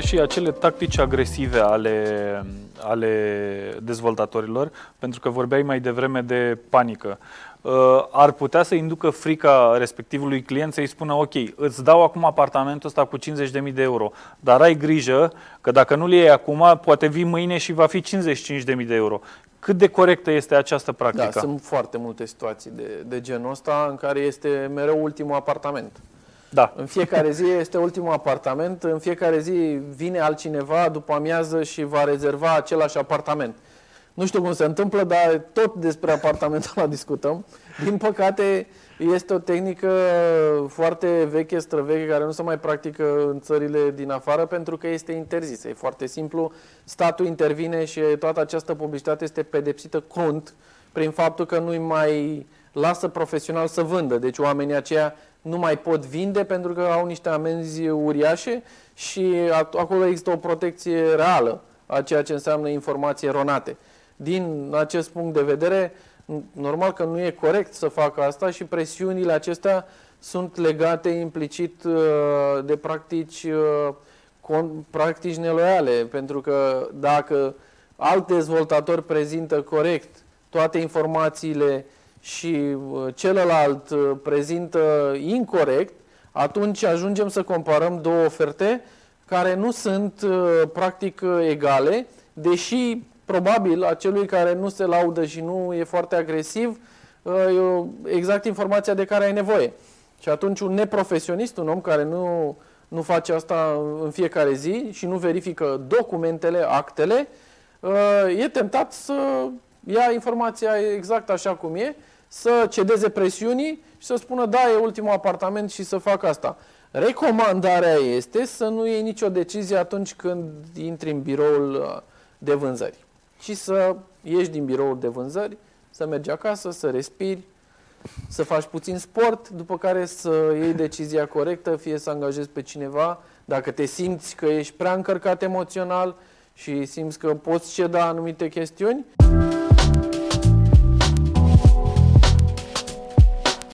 și acele tactici agresive ale, ale dezvoltatorilor, pentru că vorbeai mai devreme de panică. Uh, ar putea să inducă frica respectivului client să-i spună ok, îți dau acum apartamentul ăsta cu 50.000 de euro, dar ai grijă că dacă nu-l iei acum, poate vii mâine și va fi 55.000 de euro. Cât de corectă este această practică? Da, sunt foarte multe situații de, de genul ăsta în care este mereu ultimul apartament. Da. În fiecare zi este ultimul apartament, în fiecare zi vine altcineva după amiază și va rezerva același apartament. Nu știu cum se întâmplă, dar tot despre apartamentul ăla discutăm. Din păcate, este o tehnică foarte veche, străveche, care nu se mai practică în țările din afară pentru că este interzisă. E foarte simplu, statul intervine și toată această publicitate este pedepsită crunt prin faptul că nu-i mai lasă profesional să vândă. Deci oamenii aceia nu mai pot vinde pentru că au niște amenzi uriașe și acolo există o protecție reală a ceea ce înseamnă informații eronate. Din acest punct de vedere, normal că nu e corect să facă asta și presiunile acestea sunt legate implicit uh, de practici, uh, practici neloiale, pentru că dacă alt dezvoltator prezintă corect toate informațiile și uh, celălalt prezintă incorrect, atunci ajungem să comparăm două oferte care nu sunt practic egale, deși probabil acelui care nu se laudă și nu e foarte agresiv, uh, e exact informația de care ai nevoie. Și atunci un neprofesionist, un om care nu, nu face asta în fiecare zi și nu verifică documentele, actele, uh, e tentat să ia informația exact așa cum e, să cedeze presiunii și să spună da, e ultimul apartament și să facă asta. Recomandarea este să nu iei nicio decizie atunci când intri în biroul uh, de vânzări și să ieși din biroul de vânzări, să mergi acasă, să respiri, să faci puțin sport, după care să iei decizia corectă, fie să angajezi pe cineva, dacă te simți că ești prea încărcat emoțional și simți că poți ceda anumite chestiuni.